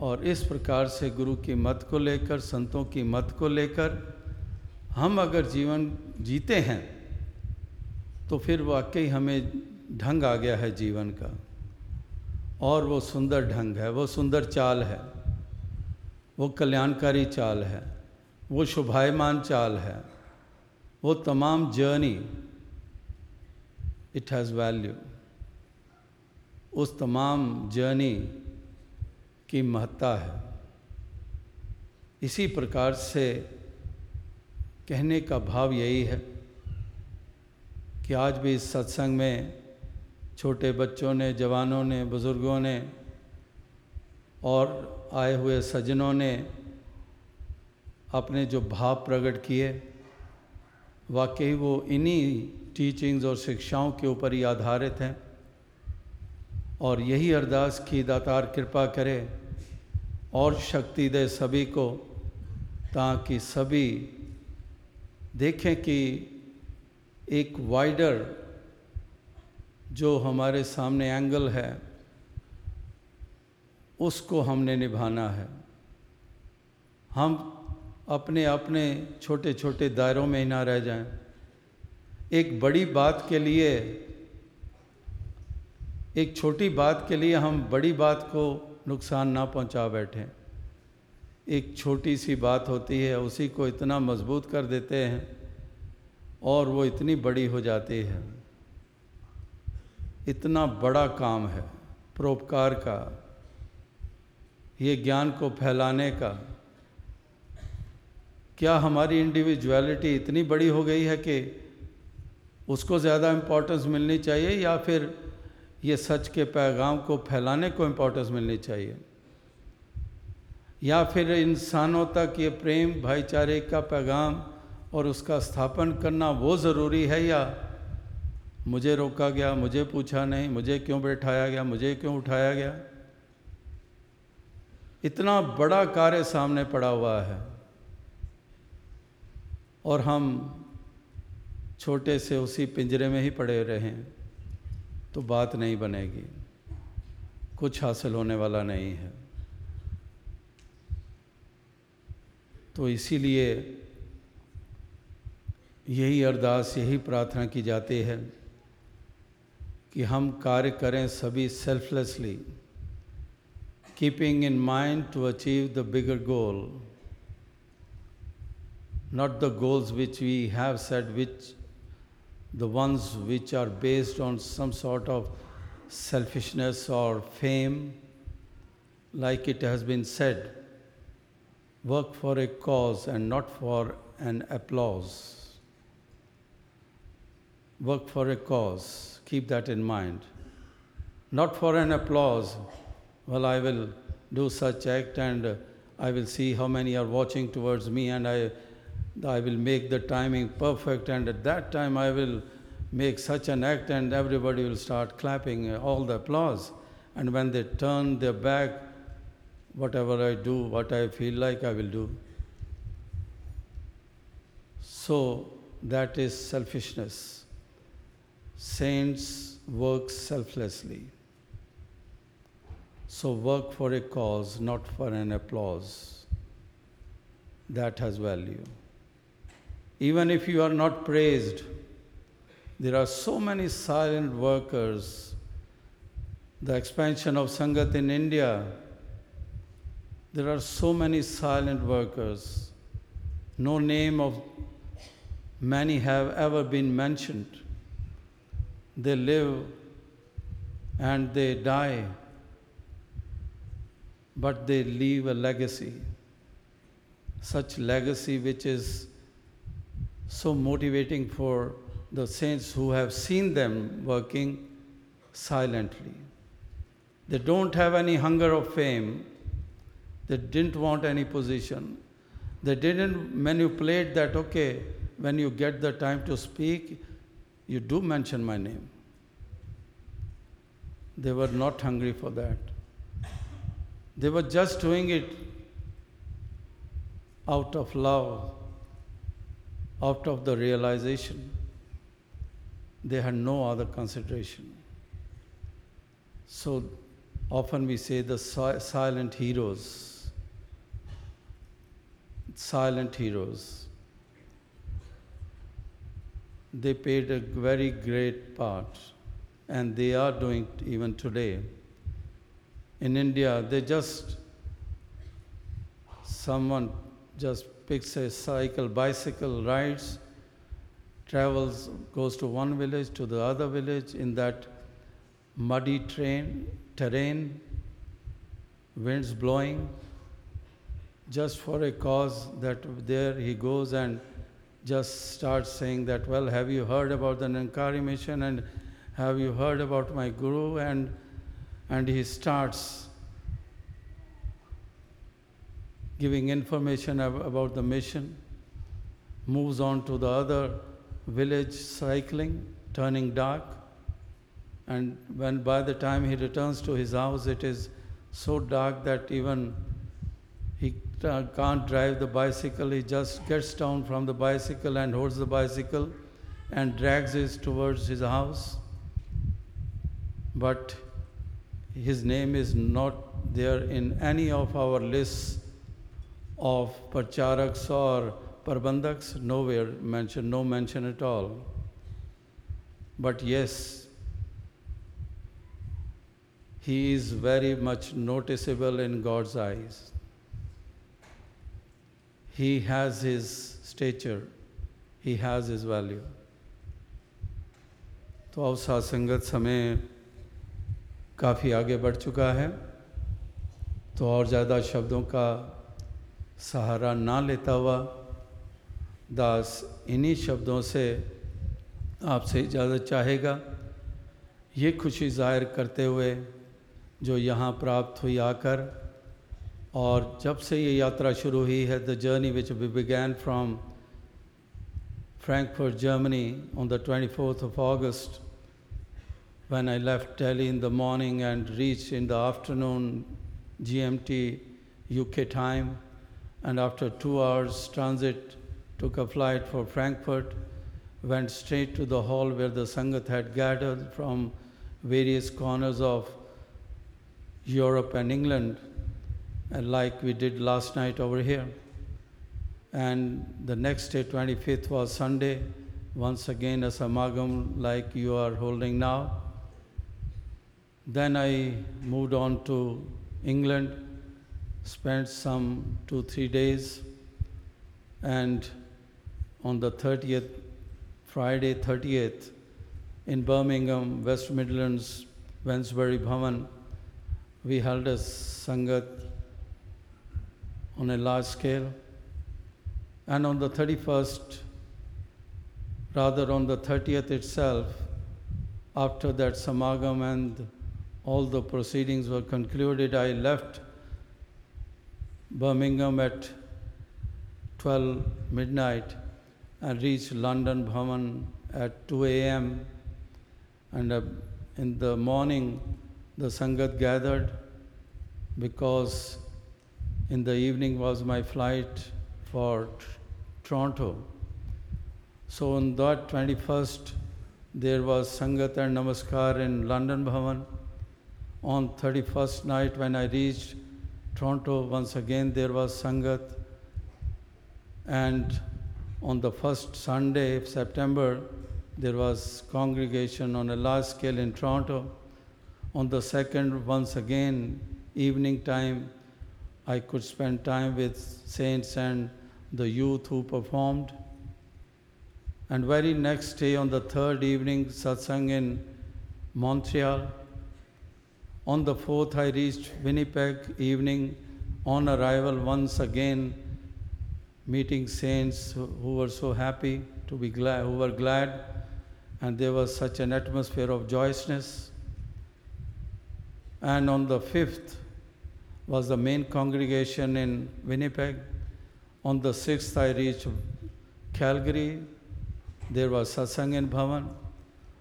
और इस प्रकार से गुरु की मत को लेकर, संतों की मत को लेकर हम अगर जीवन जीते हैं तो फिर वाकई हमें ढंग आ गया है जीवन का। और वो सुंदर ढंग है, वो सुंदर चाल है, वो कल्याणकारी चाल है, वो शुभायमान चाल है, वो तमाम जर्नी इट हैज़ वैल्यू उस तमाम जर्नी की महत्ता है। इसी प्रकार से कहने का भाव यही है कि आज भी इस सत्संग में छोटे बच्चों ने, जवानों ने, बुज़ुर्गों ने और आए हुए सज्जनों ने अपने जो भाव प्रकट किए, वाकई वो इन्हीं टीचिंग्स और शिक्षाओं के ऊपर ही आधारित हैं। और यही अरदास की दातार कृपा करे और शक्ति दे सभी को, ताकि सभी देखें कि एक वाइडर जो हमारे सामने एंगल है, उसको हमने निभाना है। हम अपने अपने छोटे छोटे दायरों में ही ना रह जाएँ। एक बड़ी बात के लिए, एक छोटी बात के लिए हम बड़ी बात को नुकसान ना पहुँचा बैठें एक छोटी सी बात होती है, उसी को इतना मज़बूत कर देते हैं और वो इतनी बड़ी हो जाती है। इतना बड़ा काम है परोपकार का, ये ज्ञान को फैलाने का। क्या हमारी इंडिविजुअलिटी इतनी बड़ी हो गई है कि उसको ज़्यादा इम्पोर्टेंस मिलनी चाहिए या फिर ये सच के पैगाम को फैलाने को इम्पोर्टेंस मिलनी चाहिए? या फिर इंसानों तक ये प्रेम, भाईचारे का पैगाम और उसका स्थापन करना वो ज़रूरी है या मुझे रोका गया, मुझे पूछा नहीं, मुझे क्यों बैठाया गया, मुझे क्यों उठाया गया? इतना बड़ा कार्य सामने पड़ा हुआ है। और हम छोटे से उसी पिंजरे में ही पड़े रहें तो बात नहीं बनेगी। कुछ हासिल होने वाला नहीं है। तो इसीलिए यही अरदास, यही प्रार्थना की जाती है। कि हम कार्य करें सभी selflessly keeping in mind to achieve the bigger goal not the goals which we have set which the ones which are based on some sort of selfishness और fame like it has been said work for a cause and not for an applause Work for a cause, keep that in mind. Not for an applause, well, I will do such act and I will see how many are watching towards me and I, I will make the timing perfect and at that time I will make such an act and everybody will start clapping all the applause. And when they turn their back, whatever I do, what I feel like, I will do. So that is selfishness. Saints work selflessly. So work for a cause, not for an applause. That has value. Even if you are not praised, there are so many silent workers. The expansion of Sangat in India, there are so many silent workers. No name of many have ever been mentioned. They live and they die, but they leave a legacy. Such legacy which is so motivating for the saints who have seen them working silently. They don't have any hunger of fame. They didn't want any position. They didn't manipulate that, okay, when you get the time to speak, you do mention my name. They were not hungry for that. They were just doing it out of love, out of the realization. They had no other consideration. So often we say the si- silent heroes. Silent heroes. They played a very great part, and they are doing it even today. In India, they just, someone just picks a cycle, bicycle, rides, travels, goes to one village to the other village in that muddy train, terrain, winds blowing, just for a cause that there he goes and just starts saying that, well, have you heard about the Nankari mission and have you heard about my guru? And, and he starts giving information ab- about the mission, moves on to the other village cycling, turning dark. And when by the time he returns to his house, it is so dark that even Uh, can't drive the bicycle. He just gets down from the bicycle and holds the bicycle and drags it towards his house. But his name is not there in any of our lists of parcharaks or parbandaks, nowhere mentioned, no mention at all. But yes, he is very much noticeable in God's eyes. He has his stature, he has his value. तो अब सासंगत समय काफ़ी आगे बढ़ चुका है। तो और ज़्यादा शब्दों का सहारा ना लेता हुआ दास इन्हीं शब्दों से आपसे इजाज़त चाहेगा। ये खुशी ज़ाहिर करते हुए जो यहाँ प्राप्त हुई आकर और जब से ये यात्रा शुरू हुई है the journey which we began from Frankfurt, Germany on the 24th of August when I left Delhi in the morning and reached in the afternoon GMT UK time and after 2 hours transit took a flight for Frankfurt went straight to the hall where the Sangat had gathered from various corners of Europe and England, and Uh, like we did last night over here. And the next day, 25th, was Sunday, once again a samagam like you are holding now. Then I moved on to England, spent some two, three days, and on the 30th, Friday 30th, in Birmingham, West Midlands, Wensbury Bhavan, we held a Sangat on a large scale. And on the 31st, rather on the 30th itself, after that Samagam and all the proceedings were concluded, I left Birmingham at 12 midnight and reached London Bhavan at 2 a.m. And uh, in the morning, the Sangat gathered because in the evening was my flight for Toronto. So on that 21st, there was Sangat and Namaskar in London Bhavan. On 31st night, when I reached Toronto, once again there was Sangat. And on the first Sunday of September, there was congregation on a large scale in Toronto. On the second, once again, evening time, I could spend time with saints and the youth who performed. And very next day, on the third evening, satsang in Montreal. On the fourth, I reached Winnipeg evening. On arrival, once again, meeting saints who were so happy to be glad, who were glad, and there was such an atmosphere of joyousness. And on the fifth was the main congregation in Winnipeg. On the sixth, I reached Calgary. There was satsang in Bhavan.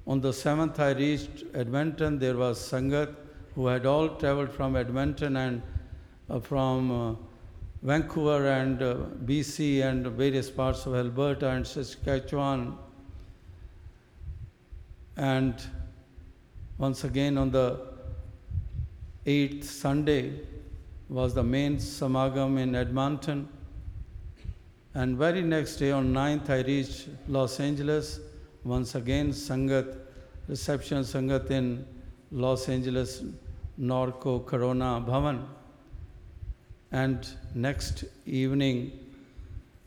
On the seventh, I reached Edmonton. There was Sangat, who had all traveled from Edmonton and uh, from uh, Vancouver and uh, BC and various parts of Alberta and Saskatchewan. And once again on the eighth Sunday was the main Samagam in Edmonton. And very next day on 9th, I reached Los Angeles. Once again, Sangat, reception Sangat in Los Angeles, Norco Corona Bhavan. And next evening,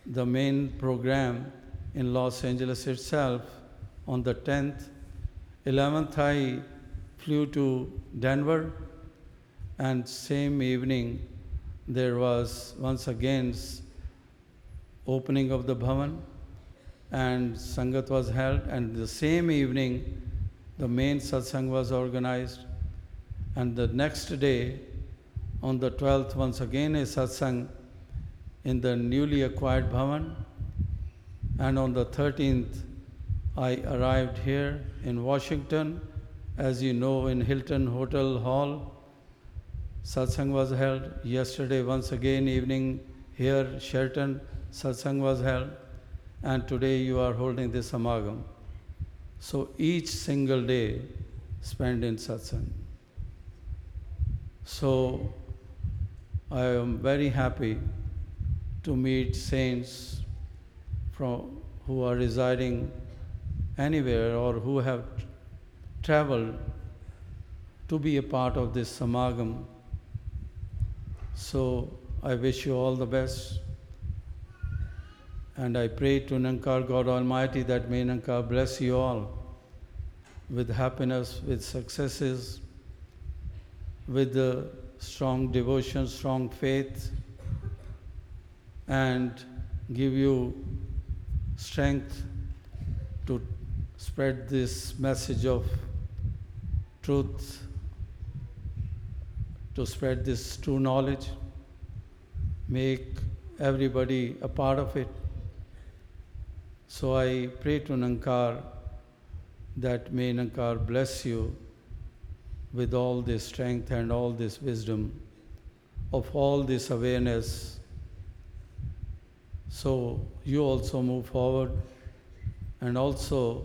the main program in Los Angeles itself on the 10th. 11th, I flew to Denver, and same evening, there was once again opening of the Bhavan and Sangat was held. And the same evening the main satsang was organized. And the next day on the 12th once again a satsang in the newly acquired Bhavan. And on the 13th I arrived here in Washington. As you know in Hilton Hotel Hall satsang was held yesterday once again evening here Sheraton satsang was held, and today you are holding this samagam. So each single day spent in satsang. So I am very happy to meet saints from who are residing anywhere or who have traveled to be a part of this samagam. So I wish you all the best. And I pray to Nankar God Almighty that may Nankar bless you all with happiness, with successes, with the strong devotion, strong faith, and give you strength to spread this message of truth, to spread this true knowledge, make everybody a part of it. So I pray to Nankar that may Nankar bless you with all this strength and all this wisdom of all this awareness. So you also move forward and also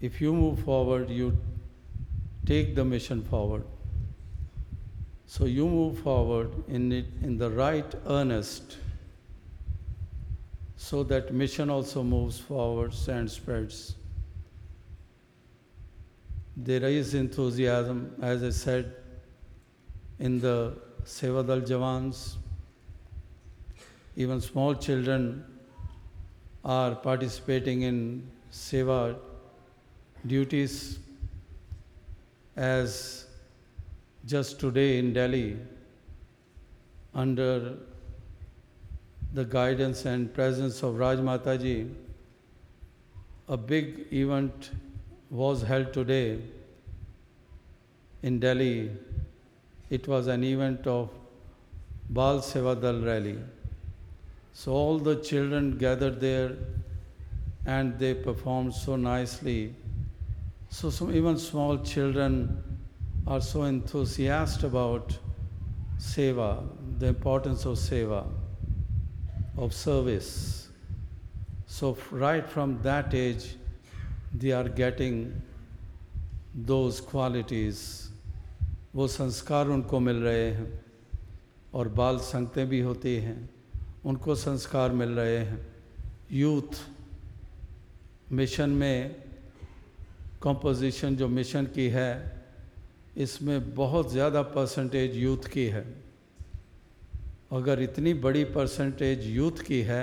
if you move forward, you take the mission forward. So you move forward in it in the right earnest so that mission also moves forward and spreads. There is enthusiasm, as I said, in the Sevadal Jawans. Even small children are participating in Seva duties as just today in Delhi, under the guidance and presence of Raj Mataji, a big event was held today in Delhi. It was an event of Bal Sevadal rally. So all the children gathered there and they performed so nicely. So some, even small children are so enthusiastic about seva, the importance of seva, of service. So right from that age, they are getting those qualities. वो संस्कार उनको मिल रहे हैं और बाल संगतें भी होती हैं उनको संस्कार मिल रहे हैं यूथ मिशन में कंपोजिशन जो मिशन की है इसमें बहुत ज़्यादा परसेंटेज यूथ की है। अगर इतनी बड़ी परसेंटेज यूथ की है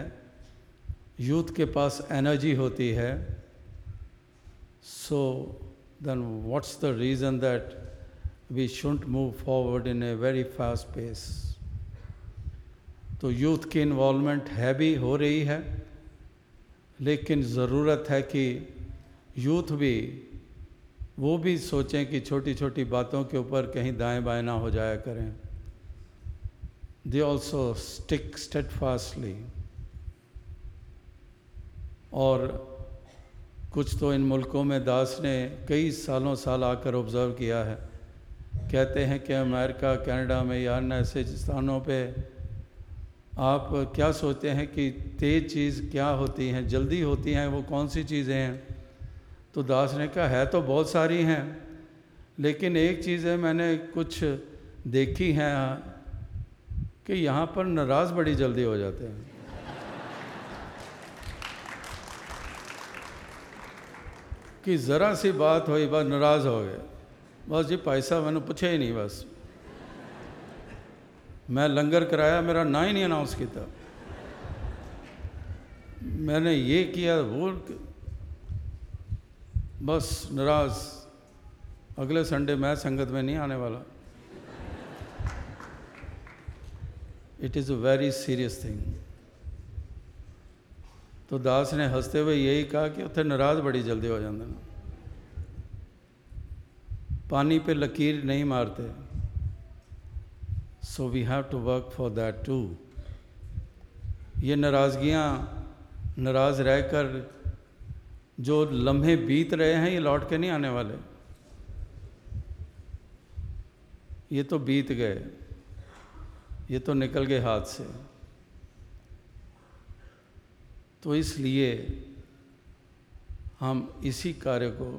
यूथ के पास एनर्जी होती है so then what's the reason that we should move forward in a very fast pace तो यूथ की इन्वॉल्वमेंट है भी हो रही है, लेकिन ज़रूरत है कि यूथ भी वो भी सोचें कि छोटी छोटी बातों के ऊपर कहीं दाएँ बाएँ ना हो जाया करें। They also stick steadfastly और कुछ तो इन मुल्कों में दास ने कई सालों साल आकर ऑब्ज़र्व किया है। कहते हैं कि अमेरिका, कनाडा में या अन्य ऐसे स्थानों पे आप क्या सोचते हैं कि तेज़ चीज़ क्या होती हैं, जल्दी होती हैं, वो कौन सी चीज़ें हैं? तो दास ने कहा, है तो बहुत सारी हैं, लेकिन एक चीज़ है मैंने कुछ देखी हैं कि यहाँ पर नाराज़ बड़ी जल्दी हो जाते हैं। कि ज़रा सी बात हुई, बस नाराज़ हो गए। बस जी पैसा मैंने पूछा ही नहीं, बस। मैं लंगर कराया, मेरा ना ही नहीं अनाउंस किया। मैंने ये किया, वो बस नाराज़। अगले संडे मैं संगत में नहीं आने वाला। It is a very serious thing तो दास ने हँसते हुए यही कहा कि उत्थे नाराज़ बड़ी जल्दी हो जाते ना पानी पे लकीर नहीं मारते। So we have to work for that too ये नाराज़गियाँ नाराज़ रहकर जो लम्हे बीत रहे हैं, ये लौट के नहीं आने वाले। ये तो बीत गए, ये तो निकल गए हाथ से। तो इसलिए हम इसी कार्य को,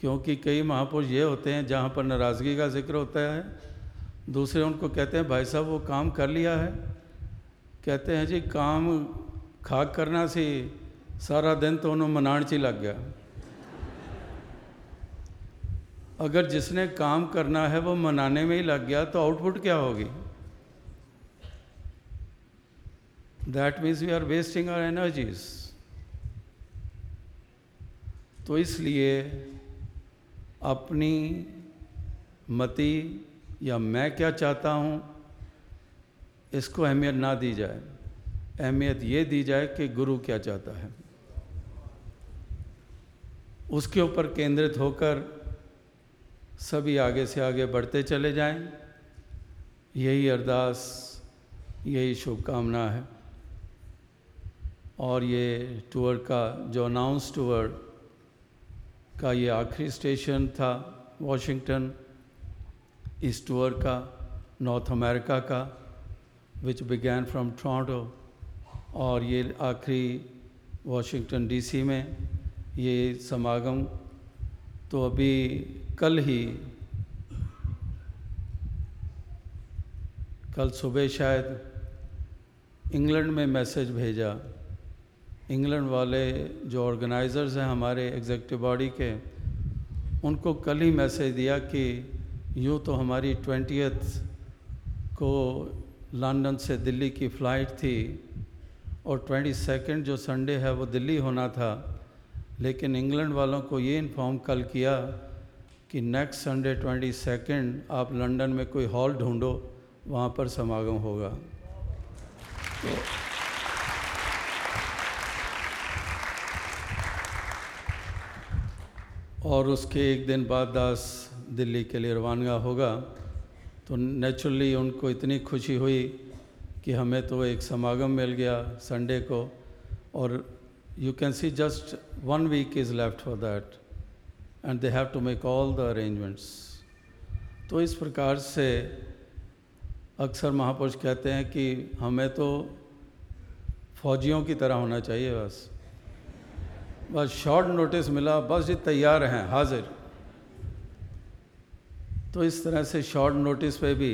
क्योंकि कई महापुरुष ये होते हैं, जहाँ पर नाराज़गी का ज़िक्र होता है, दूसरे उनको कहते हैं, भाई साहब, वो काम कर लिया है। कहते हैं, जी, काम खाक करना सी सारा दिन तो उन्होंने मनाण च ही लग गया। अगर जिसने काम करना है, वो मनाने में ही लग गया तो आउटपुट क्या होगी? That means we are wasting our energies तो इसलिए अपनी मति या मैं क्या चाहता हूँ, इसको अहमियत ना दी जाए। अहमियत ये दी जाए कि गुरु क्या चाहता है। उसके ऊपर केंद्रित होकर सभी आगे से आगे बढ़ते चले जाएँ। यही अरदास, यही शुभकामना है। और ये टूर का, जो अनाउंस टूर का ये आखिरी स्टेशन था वॉशिंगटन इस टूर का नॉर्थ अमेरिका का विच बिगैन फ्रॉम टोरंटो और ये आखिरी वॉशिंगटन डीसी में ये समागम तो अभी कल ही, कल सुबह शायद इंग्लैंड में मैसेज भेजा। इंग्लैंड वाले जो ऑर्गेनाइज़र्स हैं हमारे एग्जेक्टिव बॉडी के, उनको कल ही मैसेज दिया कि यूँ तो हमारी ट्वेंटियथ को लंदन से दिल्ली की फ़्लाइट थी और ट्वेंटी सेकेंड जो संडे है वो दिल्ली होना था। लेकिन इंग्लैंड वालों को ये इन्फॉर्म कल किया कि नेक्स्ट संडे ट्वेंटी सेकेंड आप लंदन में कोई हॉल ढूंढो, वहाँ पर समागम होगा। तो और उसके एक दिन बाद दास दिल्ली के लिए रवानगा होगा। तो नेचुरली उनको इतनी खुशी हुई कि हमें तो एक समागम मिल गया संडे को, और you can see just one week is left for that and they have to make all the arrangements तो इस प्रकार से अक्सर महापुरुष कहते हैं कि हमें तो फौजियों की तरह होना चाहिए बस। बस शॉर्ट नोटिस मिला, बस जी तैयार हैं, हाजिर। तो इस तरह से शॉर्ट नोटिस पे भी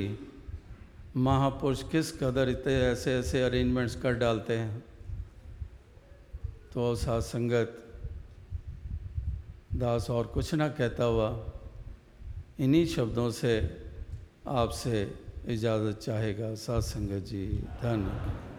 महापुरुष किस कदर इतने ऐसे ऐसे अरेंजमेंट्स कर डालते हैं। तो साथ संगत दास और कुछ ना कहता हुआ इन्हीं शब्दों से आपसे इजाज़त चाहेगा सात संगत जी। धन्यवाद।